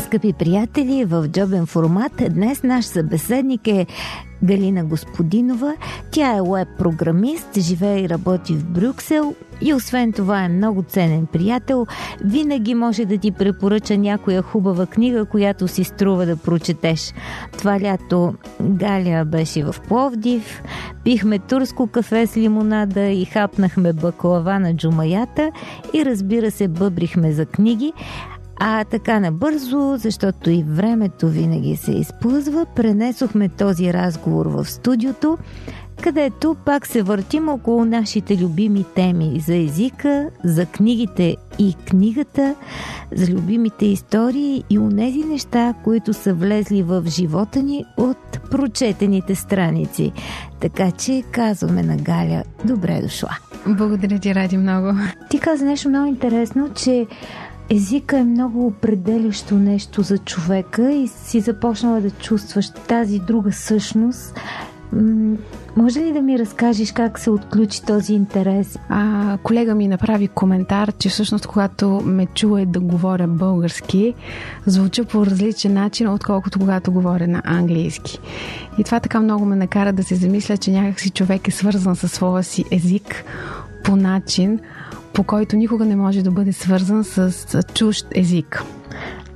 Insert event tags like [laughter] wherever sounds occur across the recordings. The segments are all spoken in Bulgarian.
Скъпи приятели, в джобен формат днес наш събеседник е Галина Господинова. Тя е веб-програмист, живее и работи в Брюксел и освен това е много ценен приятел. Винаги може да ти препоръча някоя хубава книга, която си струва да прочетеш. Това лято Галя беше в Пловдив, пихме турско кафе с лимонада и хапнахме баклава на джумаята и разбира се бъбрихме за книги. А така набързо, защото и времето винаги се изплъзва, пренесохме този разговор в студиото, където пак се въртим около нашите любими теми за езика, за книгите и книгата, за любимите истории и унези неща, които са влезли в живота ни от прочетените страници. Така че казваме на Галя, добре дошла. Благодаря ти, Ради, много. Ти каза нещо много интересно, че езика е много определящо нещо за човека и си започнала да чувстваш тази друга същност. може ли да ми разкажеш как се отключи този интерес? А, колега ми направи коментар, че всъщност когато ме чуе да говоря български, звуча по различен начин, отколкото когато говоря на английски. И това така много ме накара да се замисля, че някакси човек е свързан със своя си език по начин, по който никога не може да бъде свързан с чужд език.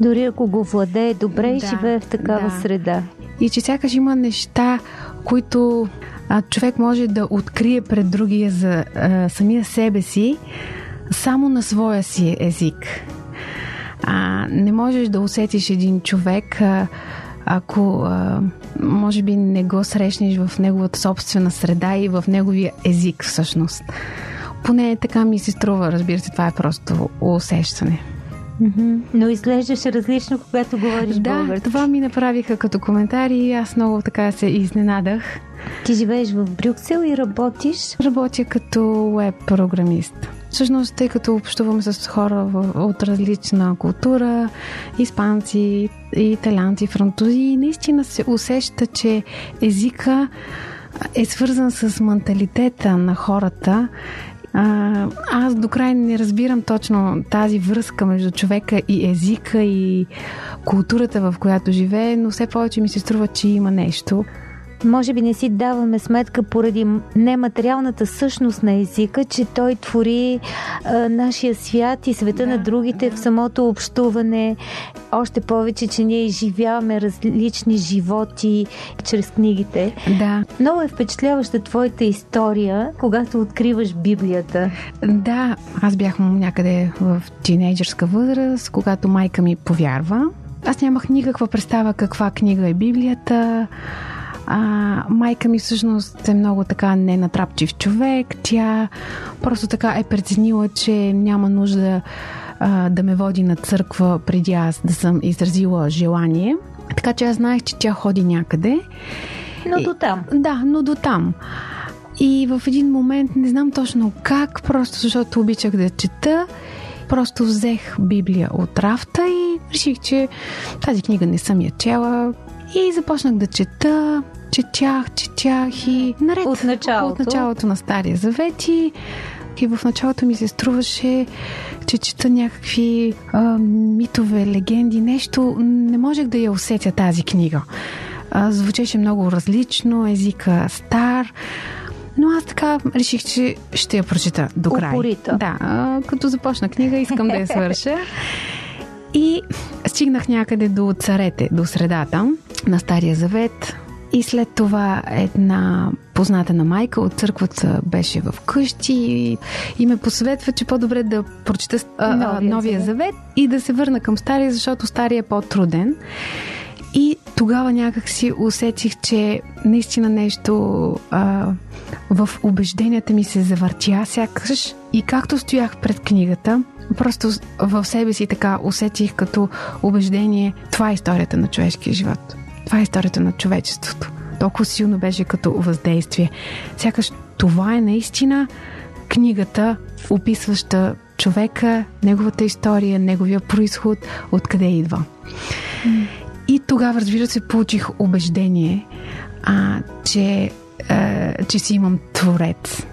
Дори ако го владее добре да, и живее в такава да. среда. И че сякаш има неща, които а, човек може да открие пред другия за а, самия себе си, само на своя си език. А, не можеш да усетиш един човек, а, ако а, може би не го срещнеш в неговата собствена среда и в неговия език всъщност. Поне така ми се струва, разбира се, това е просто усещане. Mm-hmm. Но изглеждаше различно, когато говориш да, български. това ми направиха като коментари и аз много така се изненадах. Ти живееш в Брюксел и работиш? Работя като веб-програмист. Всъщност, тъй като общуваме с хора от различна култура, испанци, италианци, французи, наистина се усеща, че езика е свързан с менталитета на хората а, аз до край не разбирам точно тази връзка между човека и езика и културата, в която живее, но все повече ми се струва, че има нещо може би не си даваме сметка поради нематериалната същност на езика, че той твори а, нашия свят и света да, на другите да. в самото общуване. Още повече, че ние изживяваме различни животи чрез книгите. Да. Много е впечатляваща твоята история, когато откриваш Библията. Да, аз бях някъде в тинейджърска възраст, когато майка ми повярва. Аз нямах никаква представа каква книга е Библията. А, майка ми всъщност е много така ненатрапчив човек. Тя просто така е преценила, че няма нужда а, да ме води на църква преди аз да съм изразила желание. Така че аз знаех, че тя ходи някъде. Но до там. Да, но до там. И в един момент, не знам точно как, просто защото обичах да чета, просто взех Библия от рафта и реших, че тази книга не съм я чела. И започнах да чета, четях, четях и наред. От началото. От началото на Стария Завет и, и в началото ми се струваше, че чета някакви а, митове, легенди, нещо. Не можех да я усетя тази книга. А, звучеше много различно, езика стар. Но аз така реших, че ще я прочита до край. Упорита. Да, а, като започна книга, искам да я свърша. [laughs] И стигнах някъде до царете, до средата на Стария Завет. И след това една позната на майка от църквата беше в къщи и, ме посъветва, че по-добре да прочита а, новия, новия завет. завет и да се върна към стария, защото стария е по-труден. И тогава някак си усетих, че наистина нещо а, в убежденията ми се завъртя сякаш и както стоях пред книгата, просто в себе си така усетих като убеждение това е историята на човешкия живот. Това е историята на човечеството. толкова силно беше като въздействие. Сякаш това е наистина книгата, описваща човека, неговата история, неговия происход, откъде идва. И тогава, разбира се, получих убеждение, а, че, а, че си имам творец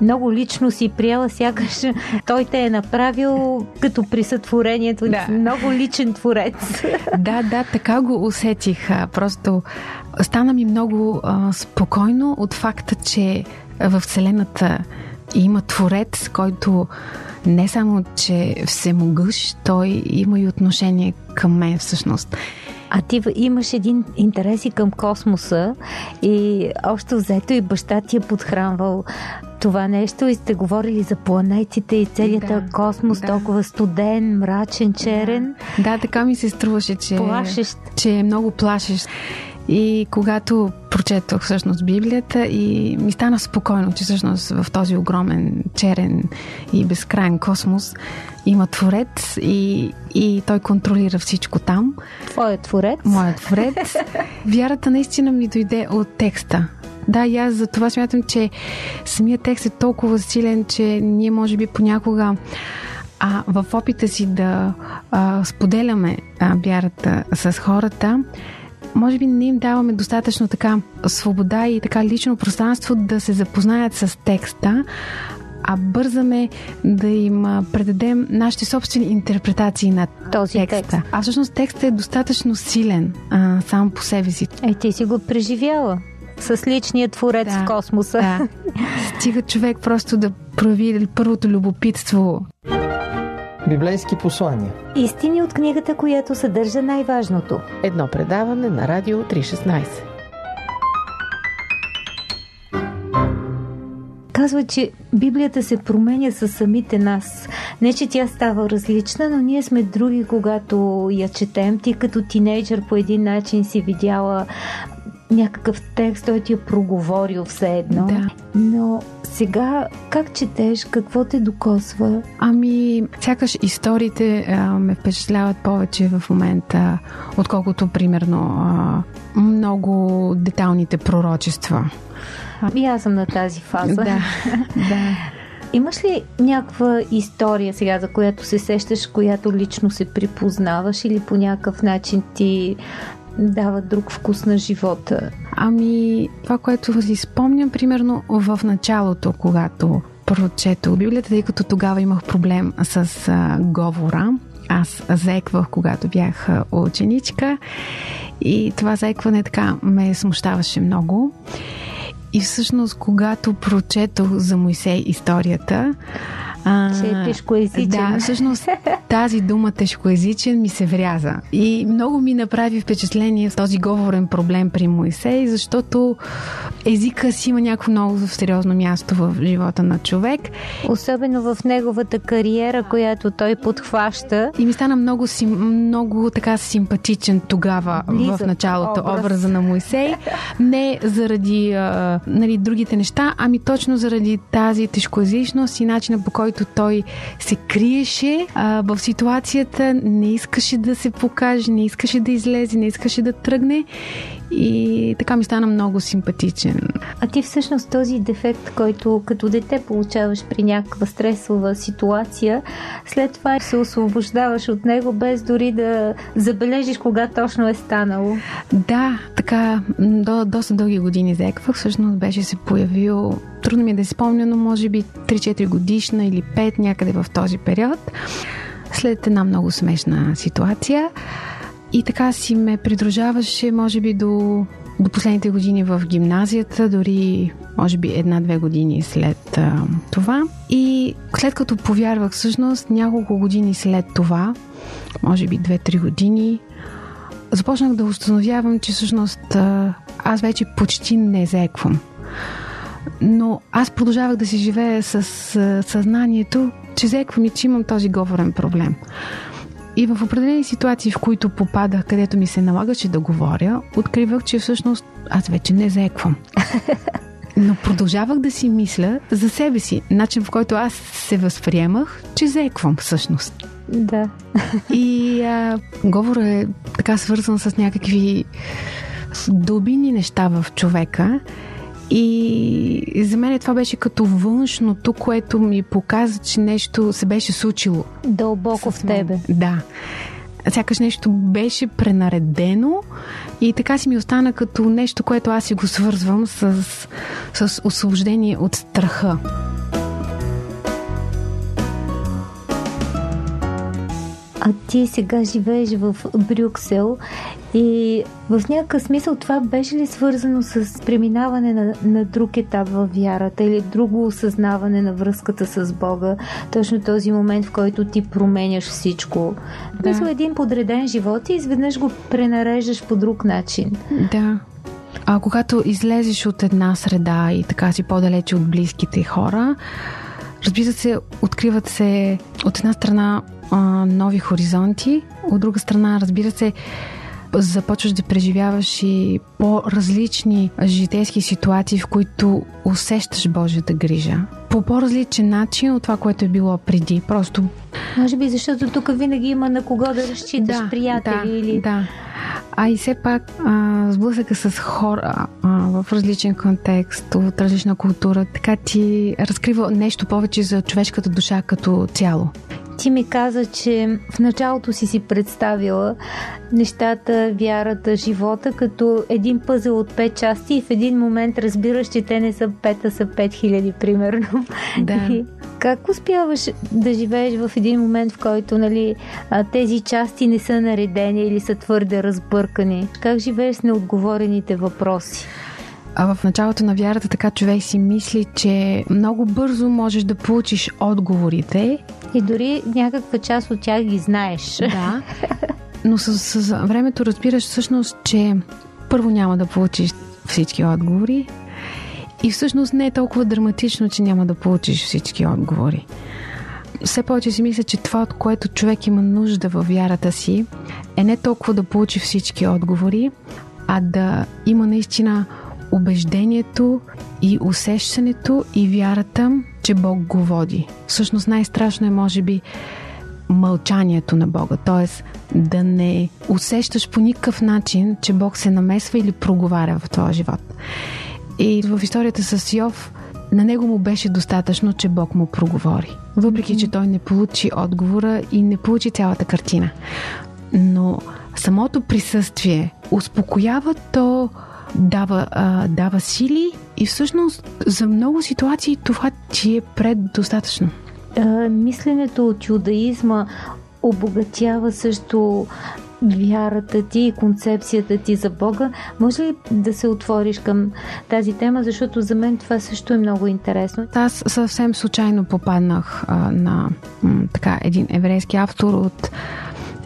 много лично си приела, сякаш той те е направил като при сътворението. Да. Много личен творец. Да, да, така го усетих. Просто стана ми много а, спокойно от факта, че в Вселената има творец, който не само, че всемогъщ, той има и отношение към мен всъщност. А ти имаш един интерес и към космоса и още взето и баща ти е подхранвал това нещо и сте говорили за планетите и целият да, космос, да. толкова студен, мрачен, черен. Да, да така ми се струваше, че, плашещ. че е много плашещ. И когато прочетох всъщност Библията и ми стана спокойно, че всъщност в този огромен, черен и безкрайен космос има Творец и, и той контролира всичко там. Твоят Творец? Моят Творец. [laughs] Вярата наистина ми дойде от текста. Да, и аз за това смятам, че самият текст е толкова силен, че ние може би понякога а в опита си да а, споделяме а, вярата с хората, може би не им даваме достатъчно така свобода и така лично пространство да се запознаят с текста, а бързаме да им предадем нашите собствени интерпретации на този текста. Текст. А всъщност текстът е достатъчно силен а, сам по себе си. Е, ти си го преживяла с личния творец да, в космоса. Да. Стига човек просто да прояви първото любопитство. Библейски послания. Истини от книгата, която съдържа най-важното. Едно предаване на Радио 316. Казва, че Библията се променя със самите нас. Не, че тя става различна, но ние сме други, когато я четем. Ти като тинейджър по един начин си видяла някакъв текст, той ти е проговорил все едно. Да. Но сега как четеш, какво те докосва? Ами, сякаш историите а, ме впечатляват повече в момента, отколкото, примерно, а, много деталните пророчества. И аз съм на тази фаза. Да, да. Имаш ли някаква история сега, за която се сещаш, която лично се припознаваш или по някакъв начин ти дава друг вкус на живота? Ами, това, което си спомням, примерно в началото, когато прочетох Библията, тъй като тогава имах проблем с а, говора. Аз заеквах, когато бях ученичка и това заекване така ме смущаваше много. И всъщност, когато прочетох за Моисей историята, а, че е тежкоязичен. Да, всъщност тази дума тежкоязичен ми се вряза. И много ми направи впечатление в този говорен проблем при Моисей, защото езика си има някакво много сериозно място в живота на човек. Особено в неговата кариера, която той подхваща. И ми стана много, много така симпатичен тогава Лиза, в началото образ. образа на Моисей. Не заради а, нали, другите неща, ами точно заради тази тежкоязичност и начина по който който той се криеше а, в ситуацията, не искаше да се покаже, не искаше да излезе, не искаше да тръгне и така ми стана много симпатичен. А ти всъщност този дефект, който като дете получаваш при някаква стресова ситуация, след това се освобождаваш от него без дори да забележиш кога точно е станало. Да, така, до, доста дълги години заеквах. Всъщност беше се появил, трудно ми е да си спомня, но може би 3-4 годишна или 5 някъде в този период. След една много смешна ситуация. И така си ме придружаваше, може би, до, до последните години в гимназията, дори, може би, една-две години след а, това. И след като повярвах, всъщност, няколко години след това, може би две-три години, започнах да установявам, че всъщност аз вече почти не заеквам. Но аз продължавах да си живея с съзнанието, че заеквам и че имам този говорен проблем. И в определени ситуации, в които попадах, където ми се налагаше да говоря, откривах, че всъщност аз вече не заеквам. [laughs] Но продължавах да си мисля за себе си, начин в който аз се възприемах, че заеквам всъщност. Да. И а, говорът е така свързан с някакви дълбини неща в човека. И за мен това беше като външното, което ми показа, че нещо се беше случило. Дълбоко в тебе. Да. Сякаш нещо беше пренаредено и така си ми остана като нещо, което аз си го свързвам с, с освобождение от страха. А ти сега живееш в Брюксел и в някакъв смисъл това беше ли свързано с преминаване на, на друг етап във вярата или друго осъзнаване на връзката с Бога? Точно този момент, в който ти променяш всичко. Да. Мисля, един подреден живот и изведнъж го пренареждаш по друг начин. Да. А когато излезеш от една среда и така си по-далече от близките хора, разбира се, откриват се от една страна а, нови хоризонти, от друга страна, разбира се, започваш да преживяваш и по-различни житейски ситуации, в които усещаш Божията грижа. По по-различен начин от това, което е било преди. Просто. Може би, защото тук винаги има на кого да разчиташ, да, приятели да, или. Да. А и все пак а, сблъсъка с хора а, в различен контекст, от различна култура, така ти разкрива нещо повече за човешката душа като цяло. Ти ми каза, че в началото си си представила нещата, вярата, живота като един пъзел от пет части и в един момент разбираш, че те не са пет, а са пет хиляди, примерно. Да. И как успяваш да живееш в един момент, в който нали, тези части не са наредени или са твърде разбъркани? Как живееш с неотговорените въпроси? А в началото на вярата така човек си мисли, че много бързо можеш да получиш отговорите. И дори някаква част от тях ги знаеш. Да. [laughs] Но с, с времето разбираш всъщност, че първо няма да получиш всички отговори и всъщност не е толкова драматично, че няма да получиш всички отговори. Все повече си мисля, че това, от което човек има нужда във вярата си, е не толкова да получи всички отговори, а да има наистина убеждението и усещането и вярата, че Бог го води. Всъщност най-страшно е, може би, мълчанието на Бога. Т.е. да не усещаш по никакъв начин, че Бог се намесва или проговаря в твоя живот. И в историята с Йов, на него му беше достатъчно, че Бог му проговори. Въпреки, че той не получи отговора и не получи цялата картина. Но самото присъствие успокоява то дава, а, дава сили и всъщност за много ситуации това ти е преддостатъчно. А, мисленето от юдаизма обогатява също вярата ти и концепцията ти за Бога. Може ли да се отвориш към тази тема, защото за мен това също е много интересно. Аз съвсем случайно попаднах а, на м, така един еврейски автор от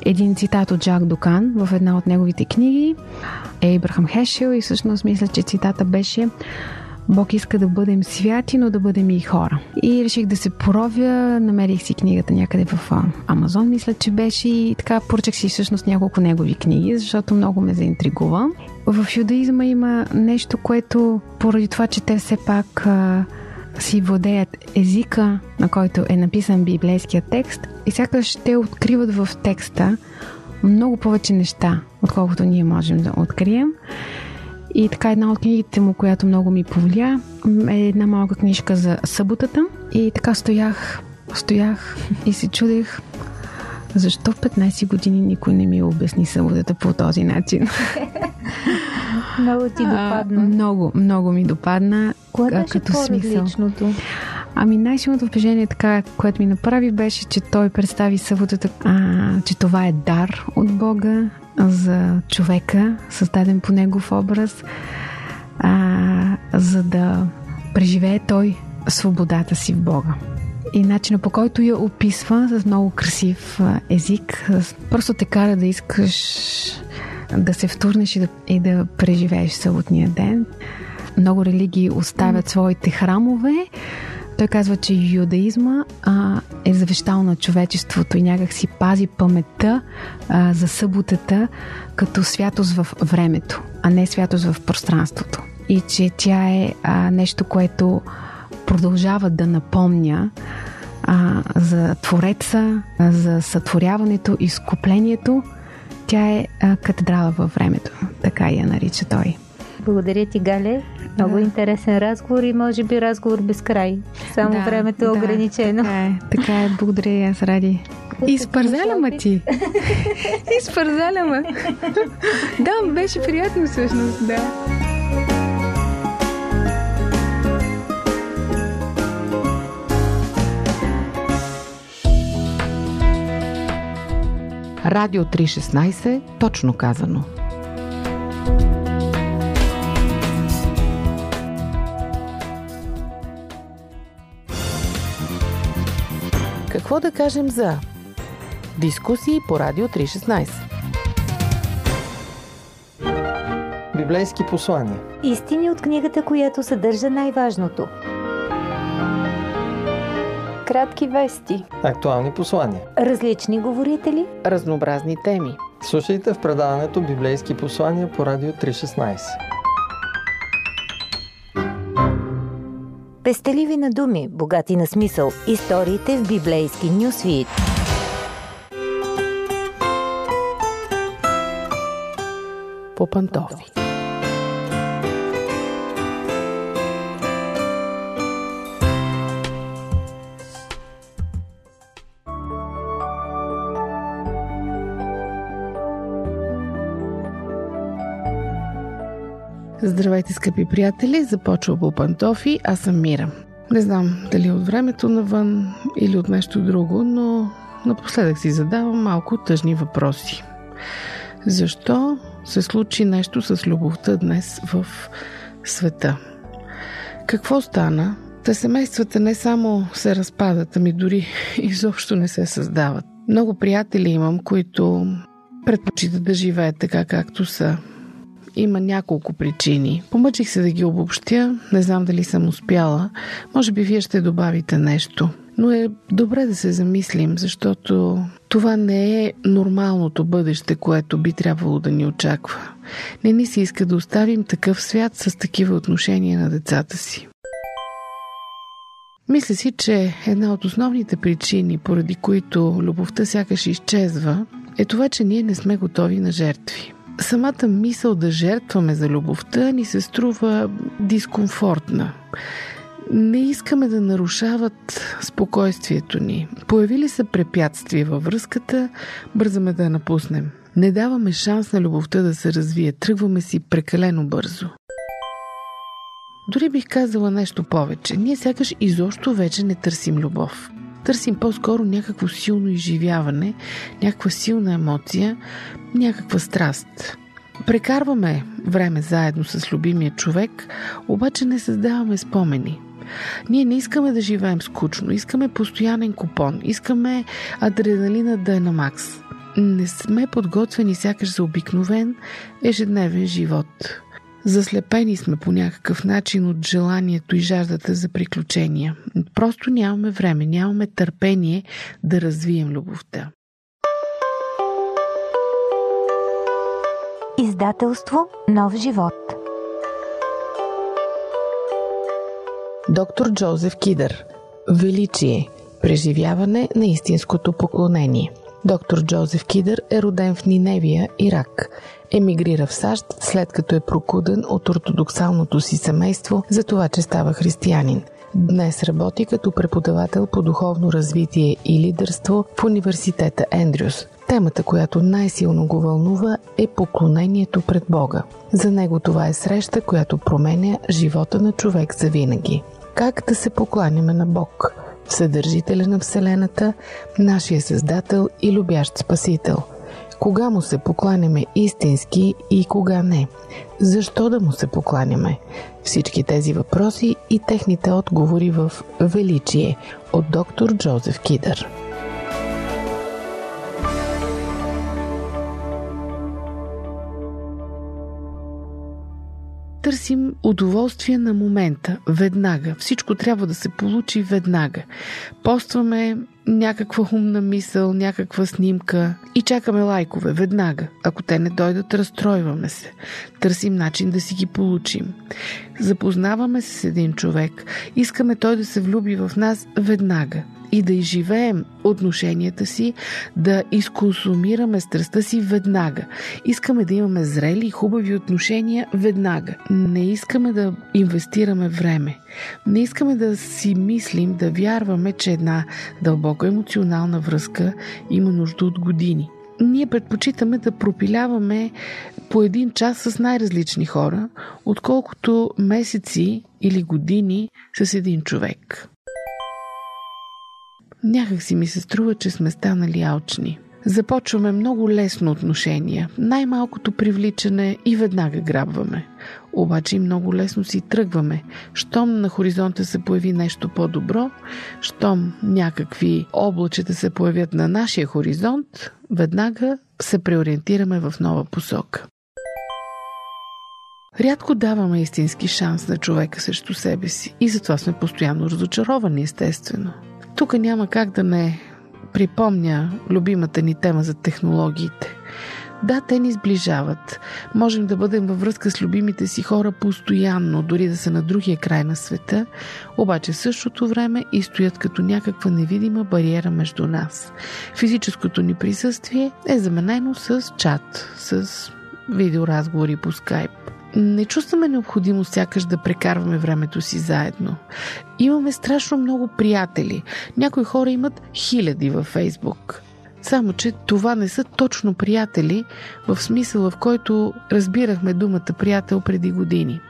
един цитат от Жак Докан в една от неговите книги е Ибрахам Хешел и всъщност мисля, че цитата беше Бог иска да бъдем святи, но да бъдем и хора. И реших да се поровя, намерих си книгата някъде в Амазон, мисля, че беше и така поръчах си всъщност няколко негови книги, защото много ме заинтригува. В юдаизма има нещо, което поради това, че те все пак си владеят езика, на който е написан библейския текст и сякаш те откриват в текста много повече неща, отколкото ние можем да открием. И така една от книгите му, която много ми повлия, е една малка книжка за съботата. И така стоях, стоях и се чудех защо в 15 години никой не ми обясни съботата по този начин. [laughs] Много ти допадна. А, много, много ми допадна. Кое беше като по-различното? Ами най-силното впечатление, така, което ми направи, беше, че той представи съботата, а, че това е дар от Бога за човека, създаден по негов образ, а, за да преживее той свободата си в Бога. И начина по който я описва с много красив език, просто те кара да искаш да се втурнеш и да, и да преживееш съботния ден. Много религии оставят своите храмове. Той казва, че юдаизма а, е завещал на човечеството и някак си пази паметта а, за съботата като святост в времето, а не святост в пространството. И че тя е а, нещо, което продължава да напомня а, за Твореца, а, за сътворяването, изкуплението. Тя е а, катедрала във времето. така я нарича той. Благодаря ти, Гале. Много Да. интересен разговор и може би разговор без край. Само Да, времето е да, ограничено. Така е, така е, благодаря и аз, Ради. Изпързаля ма ти. [laughs] Изпързаля ма. да, беше приятно всъщност, да. Радио 316, точно казано. Какво да кажем за дискусии по Радио 316? Библейски послания. Истини от книгата, която съдържа най-важното. Кратки вести. Актуални послания. Различни говорители, Разнообразни теми. Слушайте в предаването Библейски послания по Радио 316. Пестеливи на думи, богати на смисъл, историите в библейски нюсвит. По пантофи. Здравейте, скъпи приятели! Започва по пантофи, аз съм Мира. Не знам дали от времето навън или от нещо друго, но напоследък си задавам малко тъжни въпроси. Защо се случи нещо с любовта днес в света? Какво стана? Те семействата не само се разпадат, ами дори [laughs] изобщо не се създават. Много приятели имам, които предпочитат да живеят така както са. Има няколко причини. Помъчих се да ги обобщя, не знам дали съм успяла. Може би вие ще добавите нещо. Но е добре да се замислим, защото това не е нормалното бъдеще, което би трябвало да ни очаква. Не ни се иска да оставим такъв свят с такива отношения на децата си. Мисля си, че една от основните причини, поради които любовта сякаш изчезва, е това, че ние не сме готови на жертви. Самата мисъл да жертваме за любовта ни се струва дискомфортна. Не искаме да нарушават спокойствието ни. Появили се препятствия във връзката, бързаме да я напуснем. Не даваме шанс на любовта да се развие, тръгваме си прекалено бързо. Дори бих казала нещо повече. Ние сякаш изобщо вече не търсим любов. Търсим по-скоро някакво силно изживяване, някаква силна емоция, някаква страст. Прекарваме време заедно с любимия човек, обаче не създаваме спомени. Ние не искаме да живеем скучно, искаме постоянен купон, искаме адреналина да е на макс. Не сме подготвени сякаш за обикновен ежедневен живот. Заслепени сме по някакъв начин от желанието и жаждата за приключения. Просто нямаме време, нямаме търпение да развием любовта. Издателство Нов живот. Доктор Джозеф Кидър. Величие. Преживяване на истинското поклонение. Доктор Джозеф Кидър е роден в Ниневия, Ирак. Емигрира в САЩ, след като е прокуден от ортодоксалното си семейство за това, че става християнин. Днес работи като преподавател по духовно развитие и лидерство в университета Ендрюс. Темата, която най-силно го вълнува, е поклонението пред Бога. За него това е среща, която променя живота на човек за винаги. Как да се покланяме на Бог? Вседържителя на Вселената, нашия Създател и любящ Спасител. Кога му се покланяме истински и кога не? Защо да му се покланяме? Всички тези въпроси и техните отговори в Величие от доктор Джозеф Кидър. Търсим удоволствие на момента, веднага. Всичко трябва да се получи веднага. Постваме някаква умна мисъл, някаква снимка и чакаме лайкове веднага. Ако те не дойдат, разстройваме се. Търсим начин да си ги получим. Запознаваме се с един човек, искаме той да се влюби в нас веднага и да изживеем отношенията си, да изконсумираме страстта си веднага. Искаме да имаме зрели и хубави отношения веднага. Не искаме да инвестираме време. Не искаме да си мислим, да вярваме, че една дълбока емоционална връзка има нужда от години ние предпочитаме да пропиляваме по един час с най-различни хора, отколкото месеци или години с един човек. Някак си ми се струва, че сме станали алчни. Започваме много лесно отношения, най-малкото привличане и веднага грабваме. Обаче и много лесно си тръгваме. Щом на хоризонта се появи нещо по-добро, щом някакви облачета се появят на нашия хоризонт, веднага се преориентираме в нова посока. Рядко даваме истински шанс на човека срещу себе си и затова сме постоянно разочаровани, естествено. Тук няма как да не припомня любимата ни тема за технологиите. Да, те ни сближават. Можем да бъдем във връзка с любимите си хора постоянно, дори да са на другия край на света, обаче в същото време и стоят като някаква невидима бариера между нас. Физическото ни присъствие е заменено с чат, с видеоразговори по скайп. Не чувстваме необходимост сякаш да прекарваме времето си заедно. Имаме страшно много приятели. Някои хора имат хиляди във Фейсбук. Само, че това не са точно приятели в смисъла, в който разбирахме думата приятел преди години.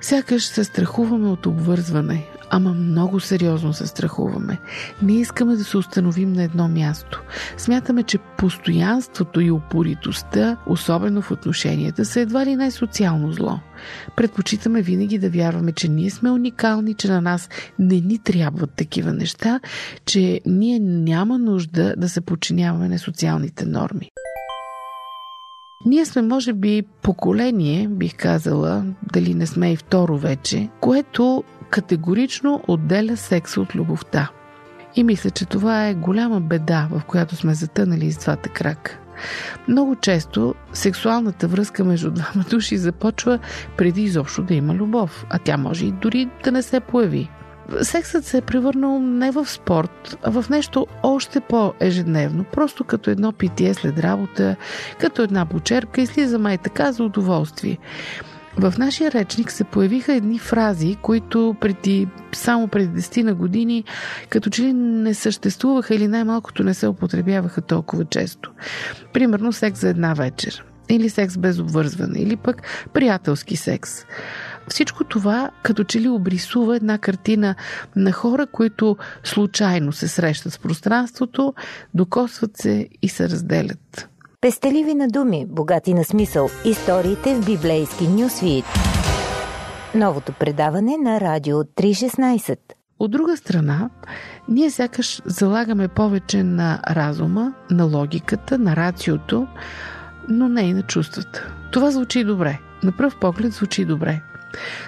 Сякаш се страхуваме от обвързване, ама много сериозно се страхуваме. Не искаме да се установим на едно място. Смятаме, че постоянството и упоритостта, особено в отношенията, са едва ли не социално зло. Предпочитаме винаги да вярваме, че ние сме уникални, че на нас не ни трябват такива неща, че ние няма нужда да се подчиняваме на социалните норми. Ние сме, може би, поколение, бих казала, дали не сме и второ вече, което категорично отделя секса от любовта. И мисля, че това е голяма беда, в която сме затънали с двата крака. Много често сексуалната връзка между двама души започва преди изобщо да има любов, а тя може и дори да не се появи. Сексът се е превърнал не в спорт, а в нещо още по-ежедневно, просто като едно питие след работа, като една почерпка и слиза май така за удоволствие. В нашия речник се появиха едни фрази, които преди, само преди 10 на години като че ли не съществуваха или най-малкото не се употребяваха толкова често. Примерно секс за една вечер. Или секс без обвързване. Или пък приятелски секс. Всичко това като че ли обрисува една картина на хора, които случайно се срещат в пространството, докосват се и се разделят. Пестеливи на думи, богати на смисъл. Историите в библейски нюсвит. Новото предаване на Радио 316. От друга страна, ние сякаш залагаме повече на разума, на логиката, на рациото, но не и на чувствата. Това звучи добре. На пръв поглед звучи добре.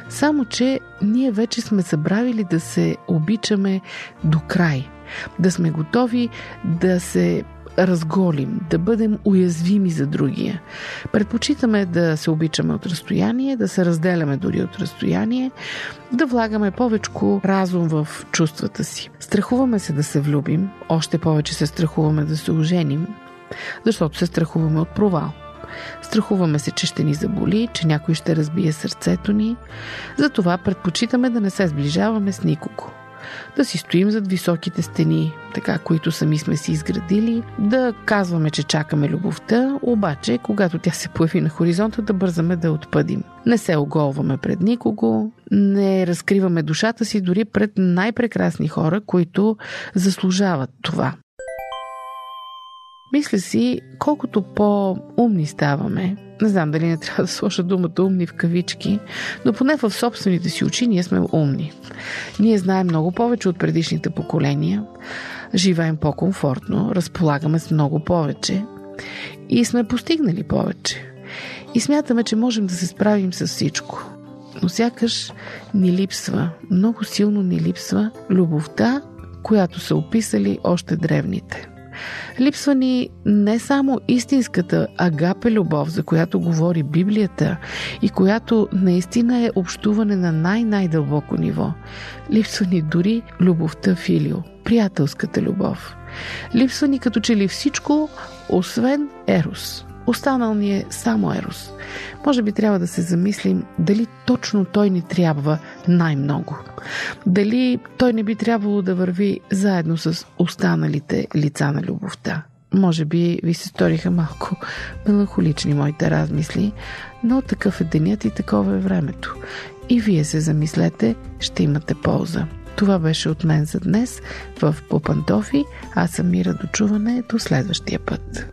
Само, че ние вече сме забравили да се обичаме до край. Да сме готови да се разголим, да бъдем уязвими за другия. Предпочитаме да се обичаме от разстояние, да се разделяме дори от разстояние, да влагаме повече разум в чувствата си. Страхуваме се да се влюбим, още повече се страхуваме да се оженим, защото се страхуваме от провал. Страхуваме се, че ще ни заболи, че някой ще разбие сърцето ни. Затова предпочитаме да не се сближаваме с никого да си стоим зад високите стени, така, които сами сме си изградили, да казваме, че чакаме любовта, обаче, когато тя се появи на хоризонта, да бързаме да отпъдим. Не се оголваме пред никого, не разкриваме душата си дори пред най-прекрасни хора, които заслужават това. Мисля си, колкото по-умни ставаме, не знам дали не трябва да сложа думата умни в кавички, но поне в собствените си очи ние сме умни. Ние знаем много повече от предишните поколения, живеем по-комфортно, разполагаме с много повече и сме постигнали повече. И смятаме, че можем да се справим с всичко. Но сякаш ни липсва, много силно ни липсва любовта която са описали още древните. Липсва ни не само истинската агапе любов, за която говори Библията и която наистина е общуване на най-най-дълбоко ниво. Липсва ни дори любовта филио, приятелската любов. Липсва ни като че ли всичко, освен Ерос. Останал ни е само Ерос. Може би трябва да се замислим дали точно той ни трябва най-много. Дали той не би трябвало да върви заедно с останалите лица на любовта. Може би ви се сториха малко меланхолични моите размисли, но такъв е денят и такова е времето. И вие се замислете, ще имате полза. Това беше от мен за днес в Попантофи. Аз съм Мира до чуване до следващия път.